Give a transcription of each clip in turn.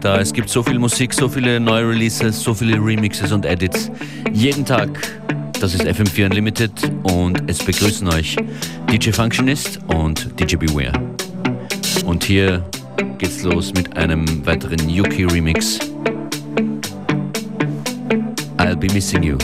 da. Es gibt so viel Musik, so viele neue Releases, so viele Remixes und Edits. Jeden Tag. Das ist FM4 Unlimited und es begrüßen euch DJ Functionist und DJ Beware. Und hier geht's los mit einem weiteren Yuki Remix. I'll be missing you.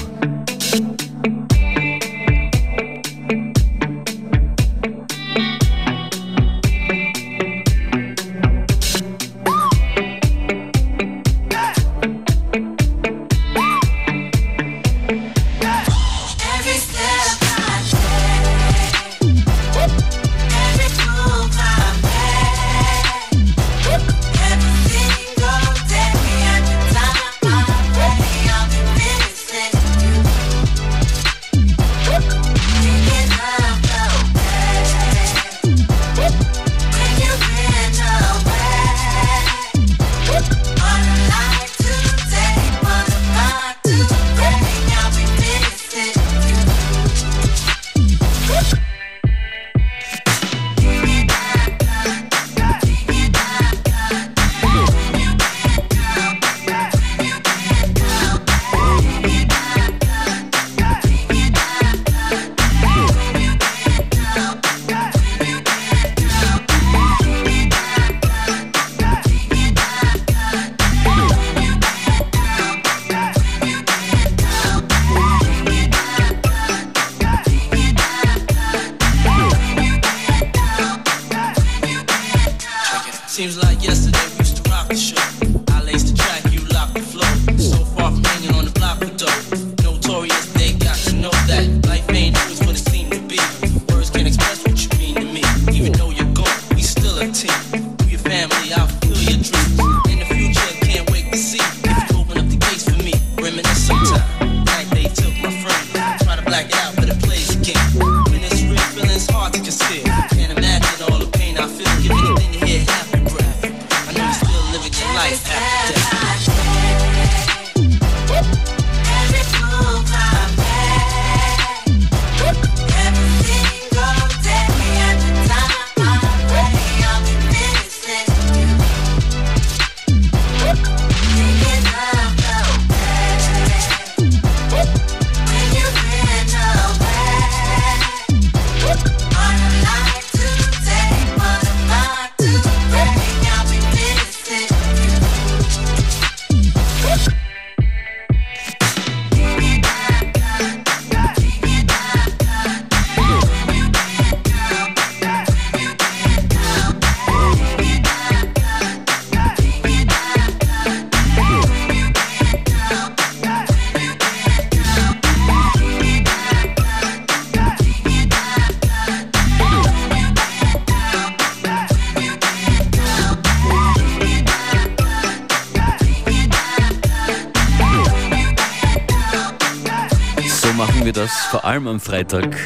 Allem am Freitag,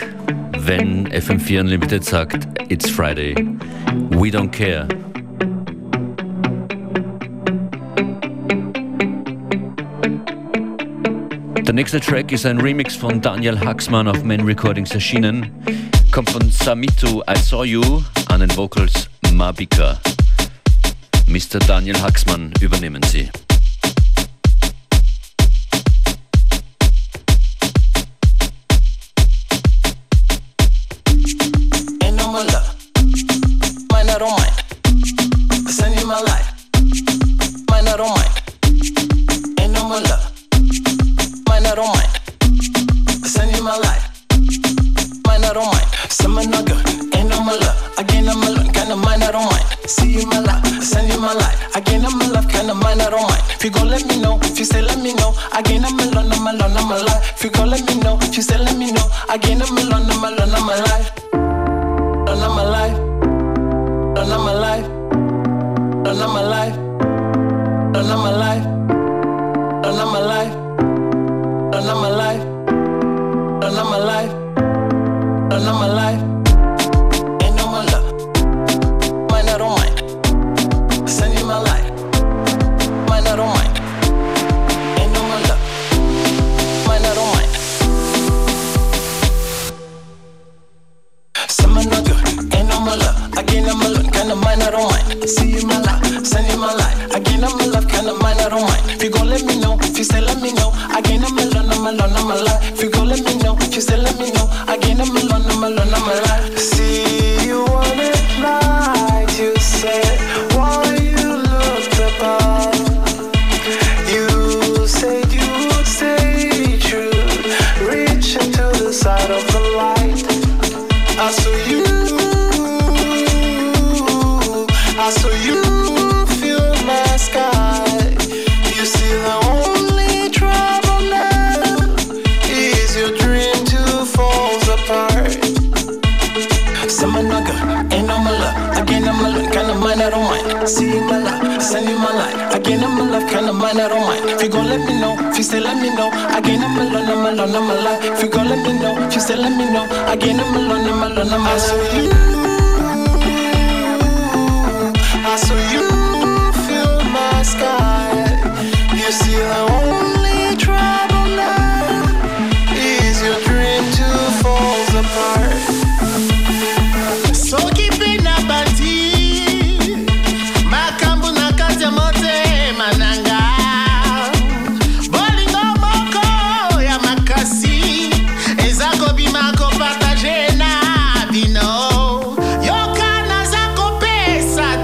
wenn FM4 Unlimited sagt, it's Friday. We don't care. Der nächste Track ist ein Remix von Daniel Haxmann auf Man Recordings erschienen. Kommt von Samitu I Saw You an den Vocals Mabika. Mr. Daniel Haxmann übernehmen Sie. I get a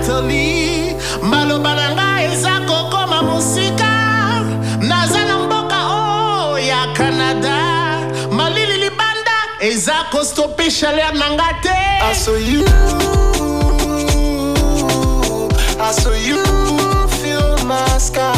batoli maloba na ngai eza kokoma mosika. Naza na mboka oyo ya canada. Malili libanda eza kostope chaler na nga te. Asoyu asoyu feel my sky.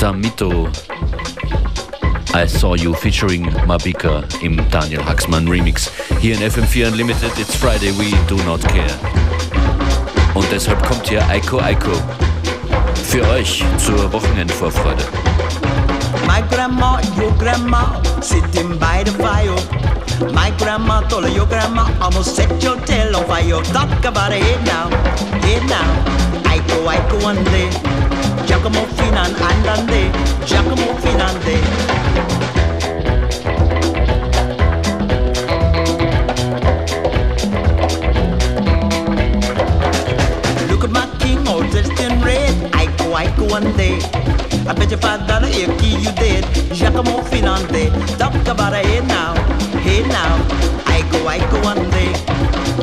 Samito. I Saw You featuring Mabika im Daniel Haxmann Remix. Hier in FM4 Unlimited, it's Friday, we do not care. Und deshalb kommt hier Aiko Aiko. Für euch zur Wochenendvorfreude. My grandma, your grandma, sitting by the fire. My grandma told your grandma, almost set your tail on fire. Talk about it now, it now. Aiko Aiko one day. Giacomo Finan andande, Giacomo Finande. one day. I bet you five dollar if he you did. Giacomo Finante, talk about it hey now, hey now. I go, I go one day.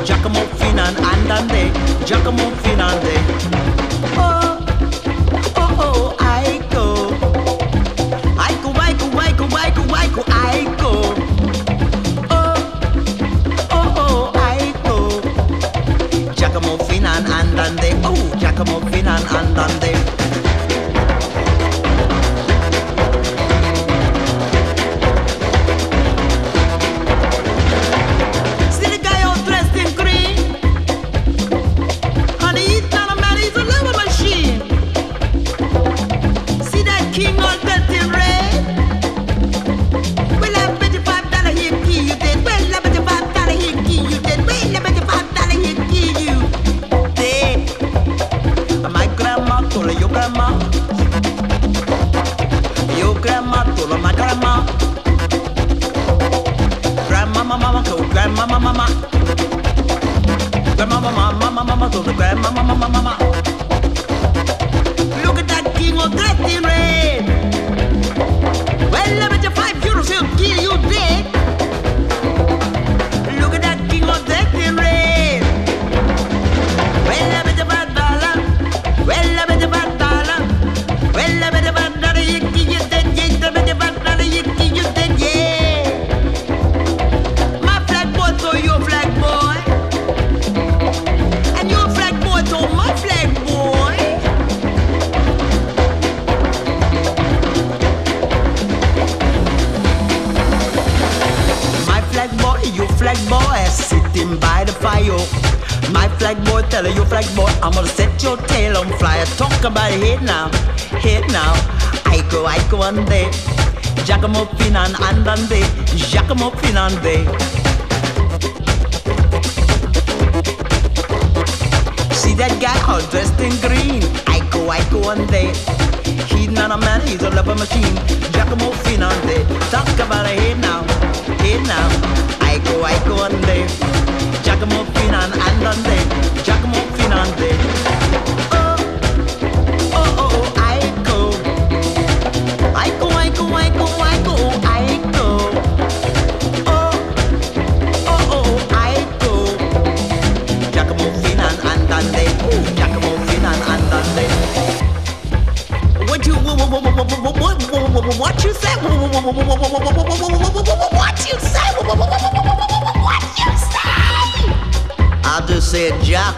Giacomo Finan and Giacomo Finante. Oh. Komm auf in einen anderen grandma told my grandma. Grandma, mama, go, grandma, mama. Grandma, mama, mama, mama, told the grandma, mama, mama. Look at that king of dirty rain. Well, let me five euros, he'll flag boy, I'm gonna set your tail on fire. Talk about it now, hit now. I go, I go on day. Giacomo Finan andande, Giacomo Finande. See that guy all dressed in green? I go, I go one day. He's not a man, he's a rubber machine. Giacomo Finande. Talk about it here now, here now. I go, I go one day. Giacomo Finan andande, Giacomo Sunday. Oh.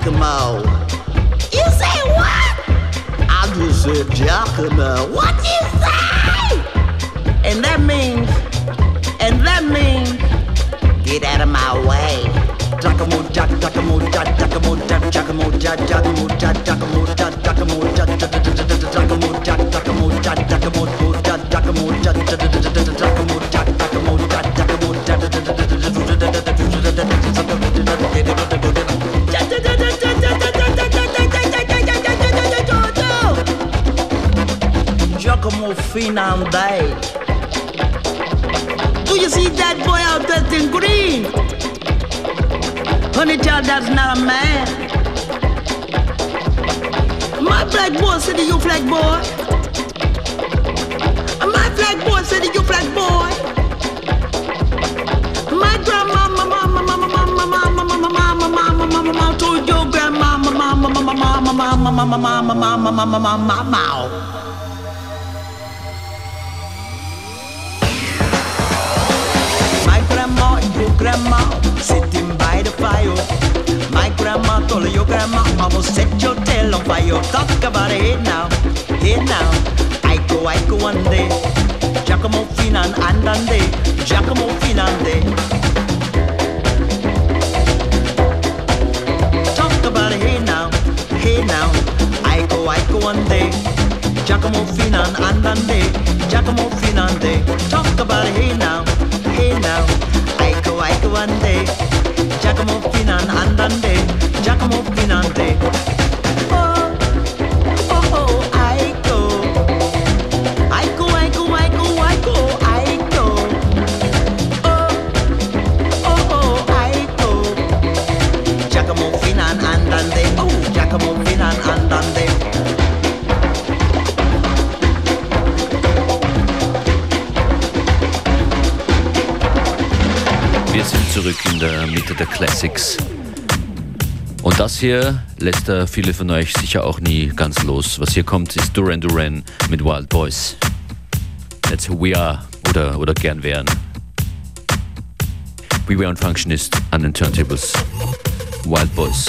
Giacomo. You say what? I just said Giacomo. What you say? And that means, and that means, get out of my way. Giacomo, Giac- Giacomo, Giac- Giacomo, Giac- Giacomo, Giac- Giacomo, Giac- Giacomo, Giac- Giacomo, Giac- Giacomo, Giac- Giacomo, Giac- Giacomo, Giac- Giacomo, Giac- Giacomo, Giacomo Finande. Do you see that boy out there in green? Honey child, that's not a man. My black boy said to you flag boy. My flag boy said to you flag boy. My grandma, mama, mama, mama, mama, mama, mama, mama, mama, mama, mama, told your grandma, mama, mama, mama, mama, mama, mama, mama, mama, mama, mama, mama. My grandma told your grandma, will set your tail on fire. Talk about it now, here now. I go, I go one day. Giacomo Finan andande, Giacomo Finande. Talk about it here now, here now. I go, I go one day. Giacomo Finan andande, Giacomo Finande. Talk about it here now, here now. I go, I go one day. Giacomo Finan andande, zurück in der Mitte der Classics. Das hier lässt äh, viele von euch sicher auch nie ganz los. Was hier kommt, ist Duran Duran mit Wild Boys. That's who we are oder, oder gern wären. Beware und Functionist an den Turntables. Wild Boys.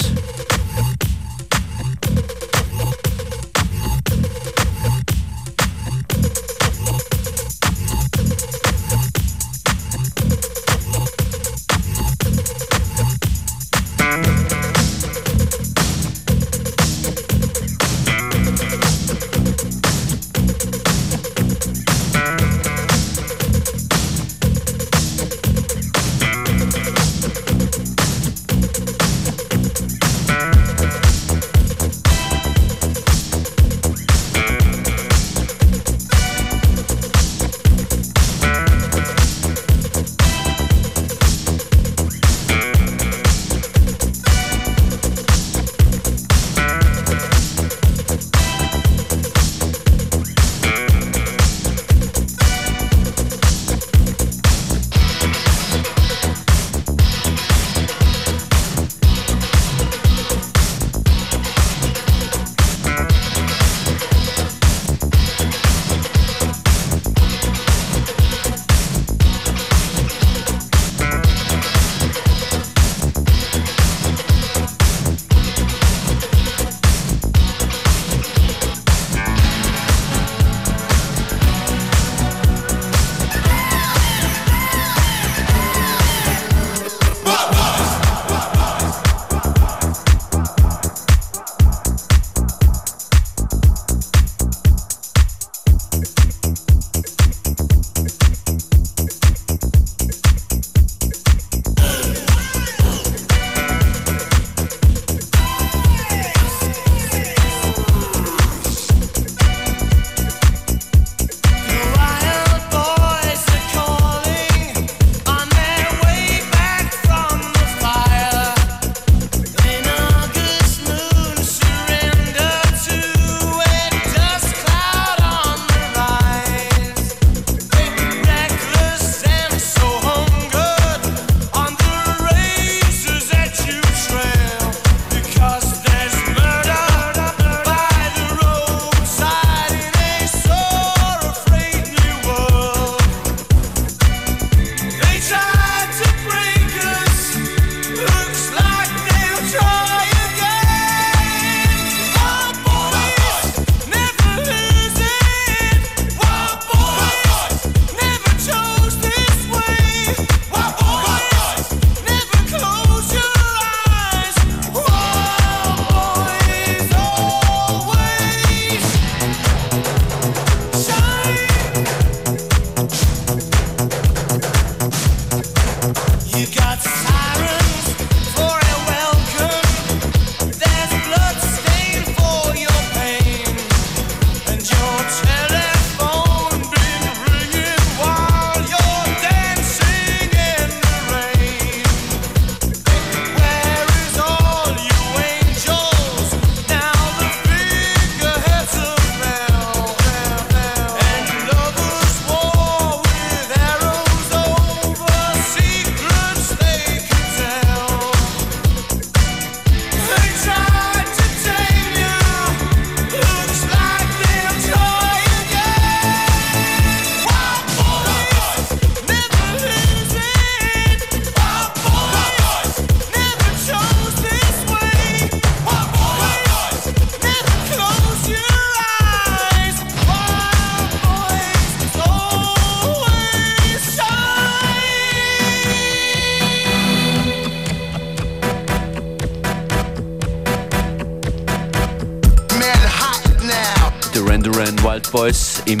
Voice im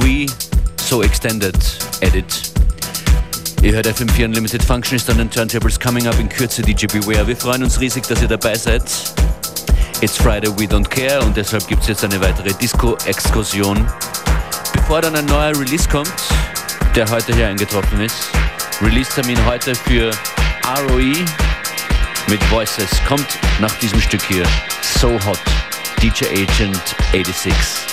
We So Extended Edit. Ihr hört FM4 Unlimited Functionist an den Turntables coming up in Kürze DJ Beware. Wir freuen uns riesig, dass ihr dabei seid. It's Friday, we don't care und deshalb gibt es jetzt eine weitere Disco-Exkursion. Bevor dann ein neuer Release kommt, der heute hier eingetroffen ist. Release-Termin heute für ROE mit Voices kommt nach diesem Stück hier. So Hot, DJ Agent 86.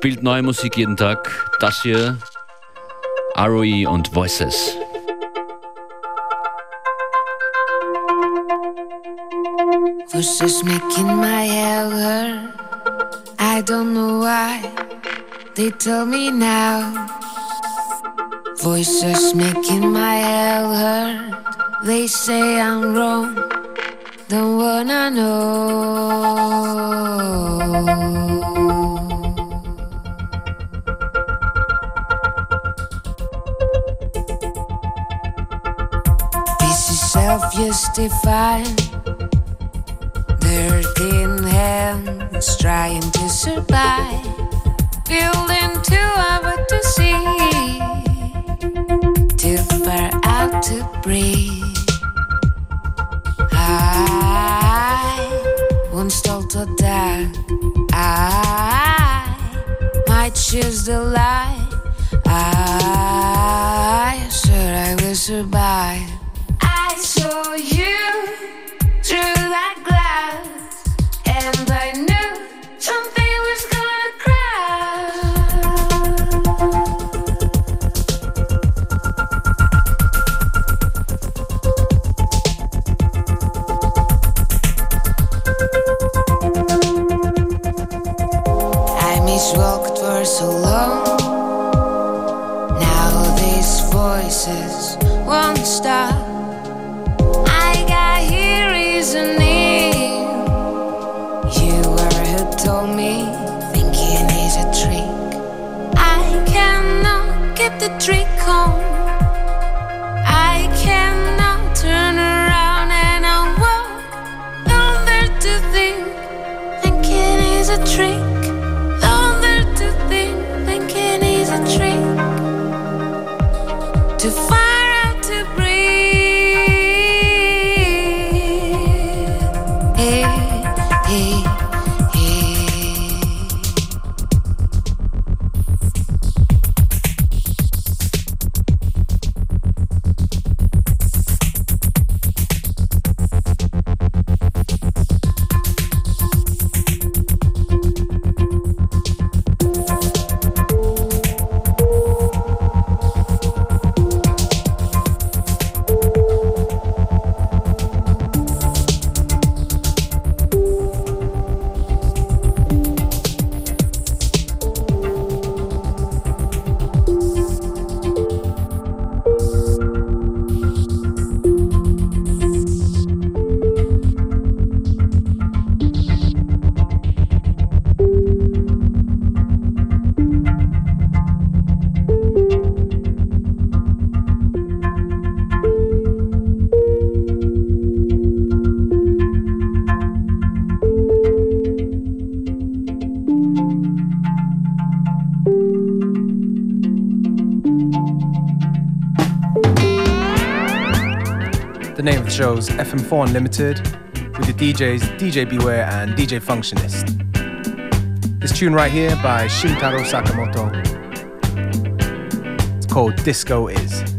Spielt neue Musik jeden Tag. Das hier, ROE und Voices. Voices making my head hurt. I don't know why. They tell me now. Voices making my head hurt. They say I'm wrong. Don't wanna know. Self-justifying Dirty hands trying to survive. Building too hard to see Too far out to breathe. I won't stall to die. I might choose the lie. I sure I will survive shows FM4 Unlimited with the DJs DJ Beware and DJ Functionist. This tune right here by Shintaro Sakamoto. It's called Disco Is.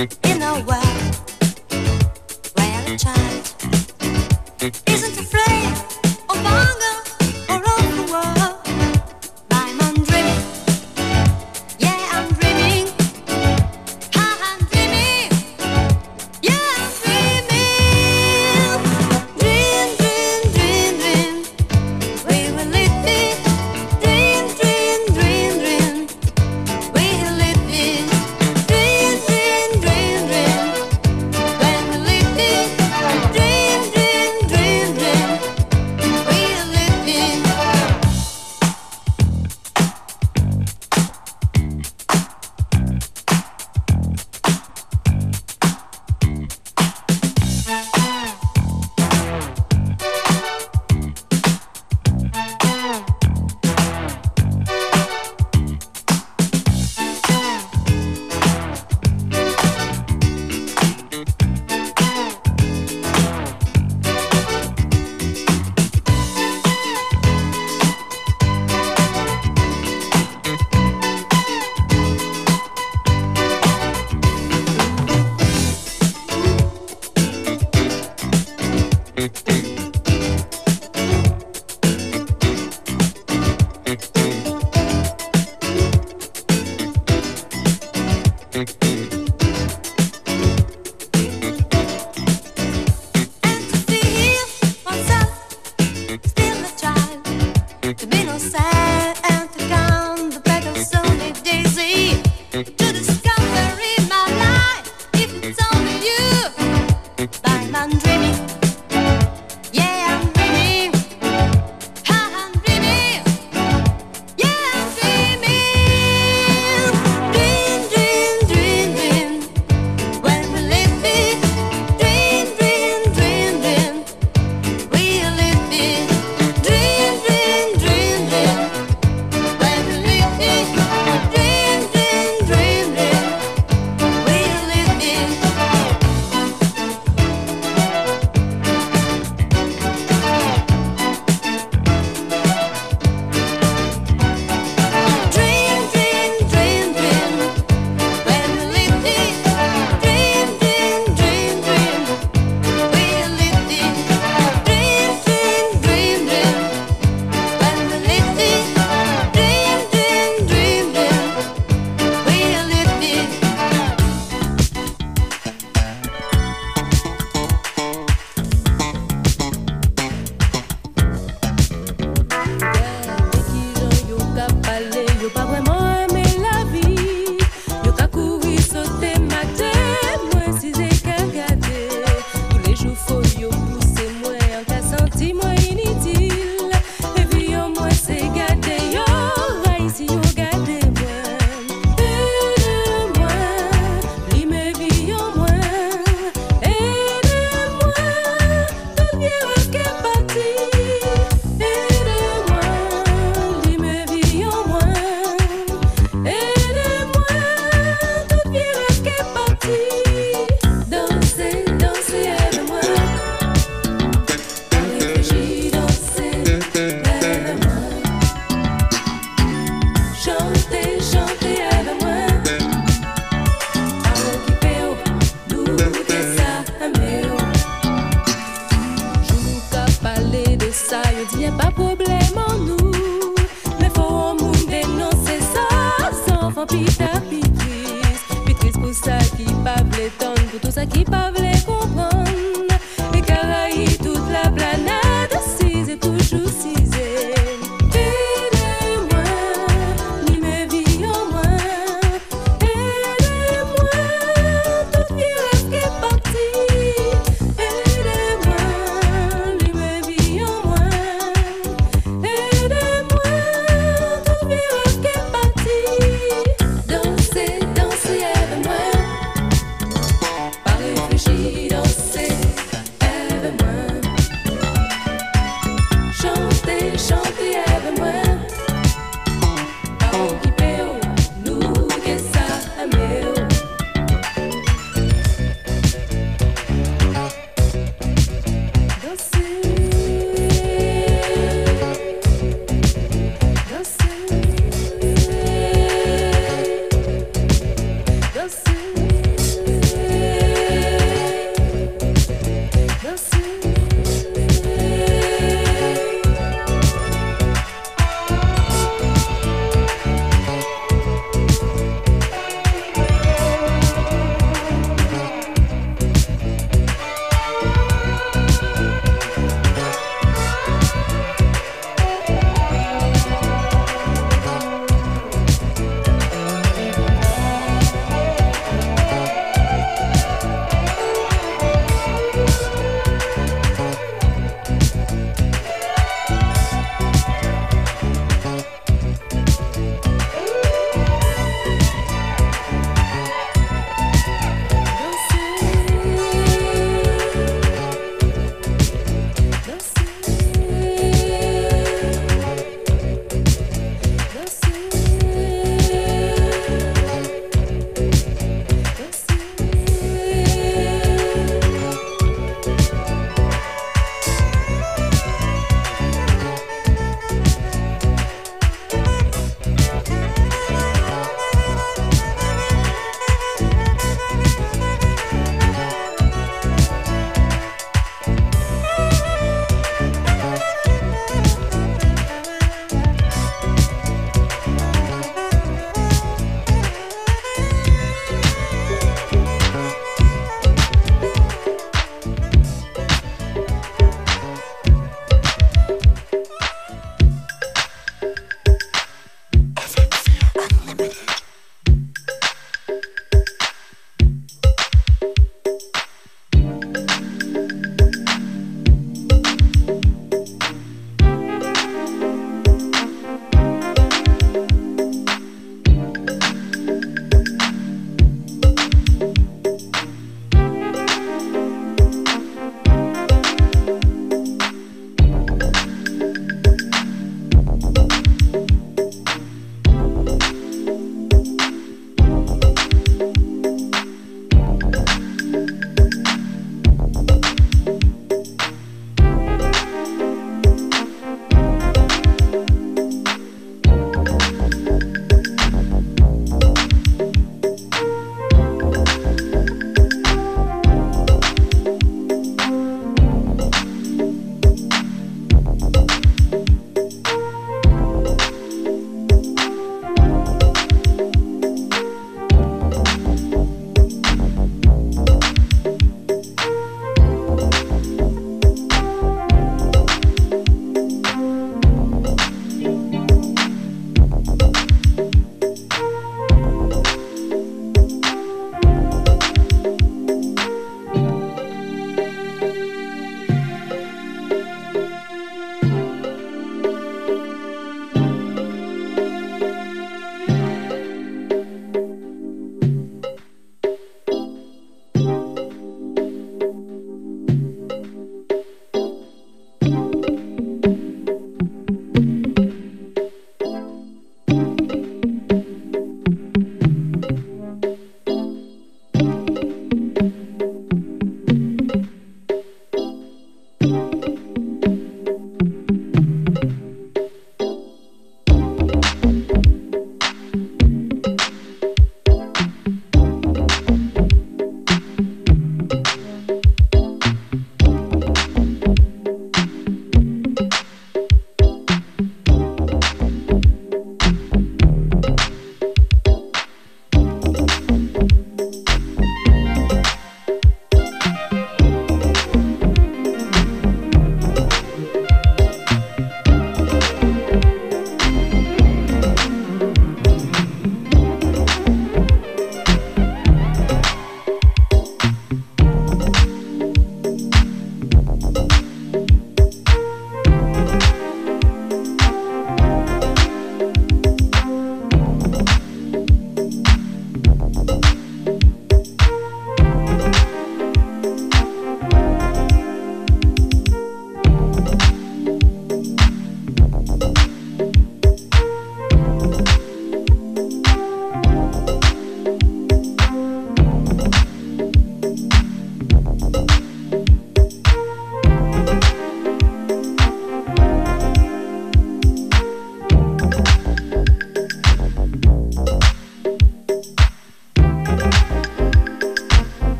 in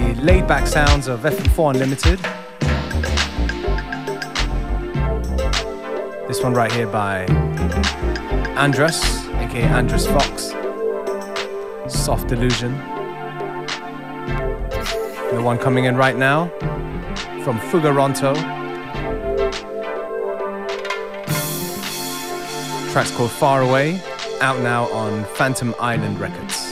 the laid back sounds of FM4 Unlimited. This one right here by Andras, aka Andras Fox. Soft Illusion. The one coming in right now from Fugaronto. Track's called Far Away, out now on Phantom Island Records.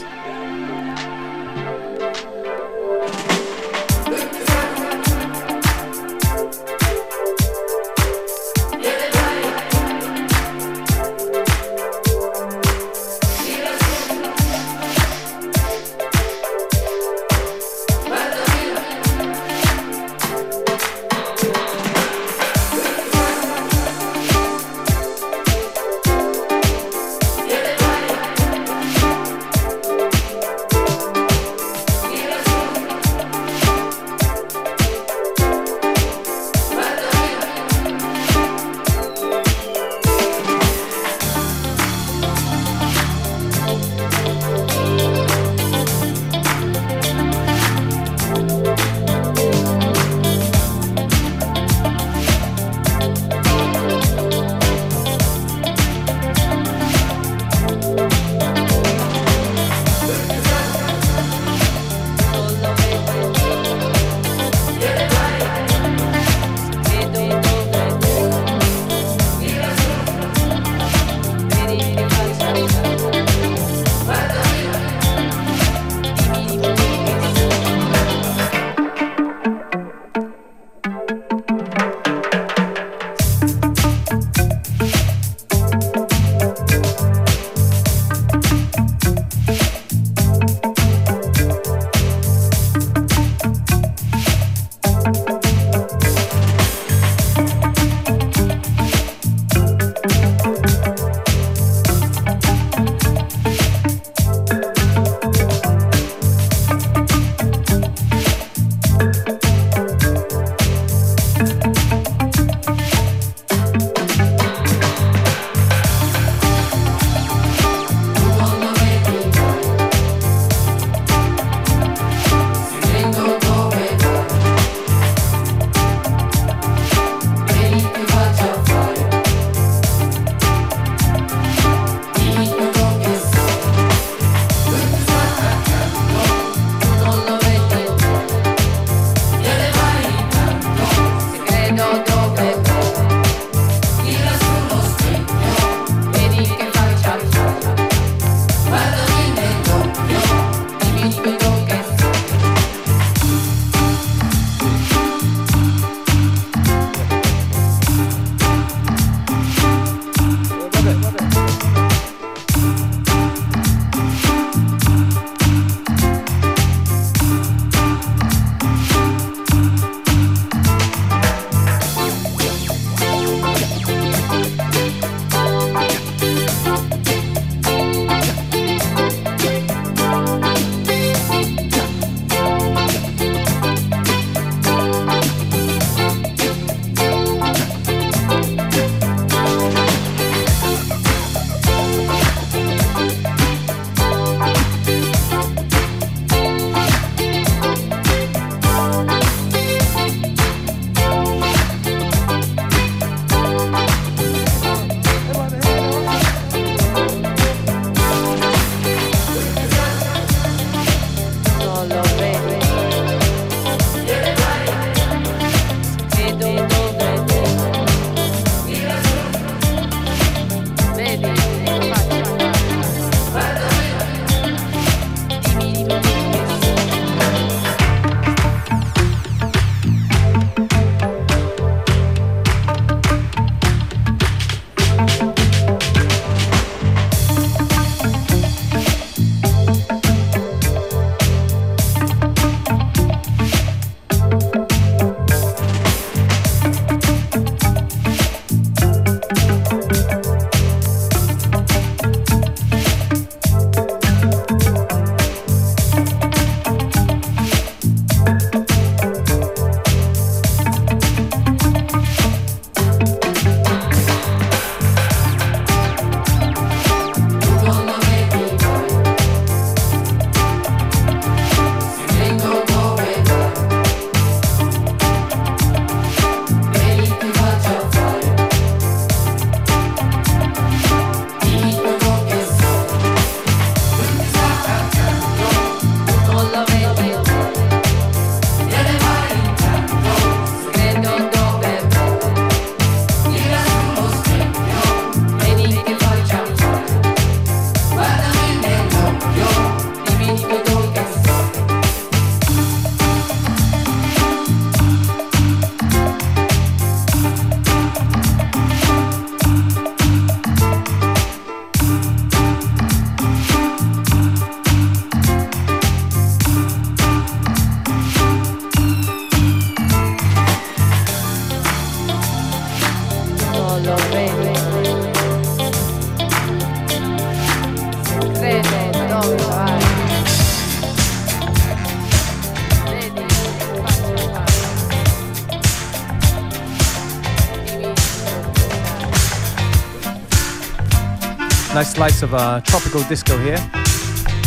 of uh, tropical disco here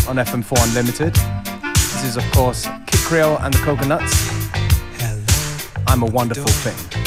on FM4 Unlimited. This is, of course, Kid Creole and the Coconuts. Hello, I'm a wonderful thing.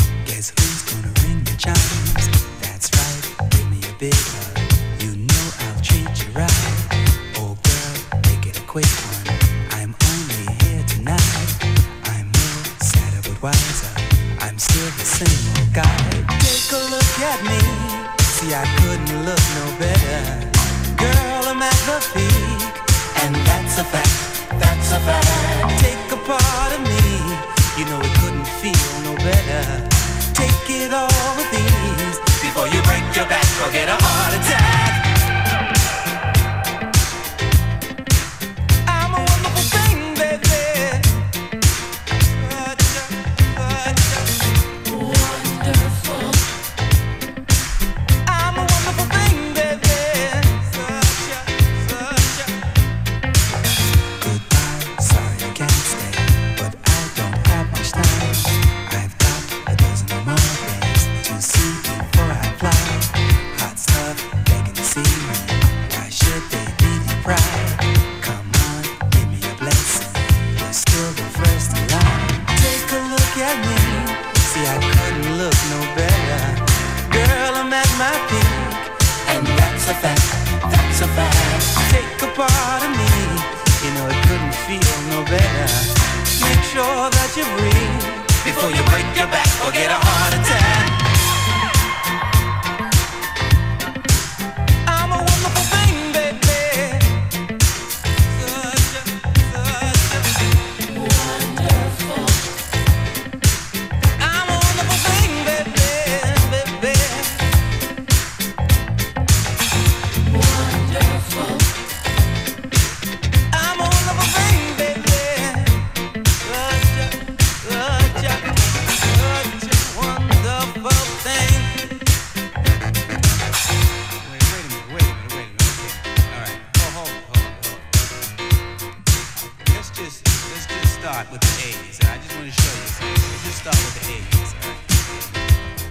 start with the A's, and I just want to show you something. Let's just start with the A's. Right?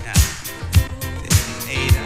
Now, this is A.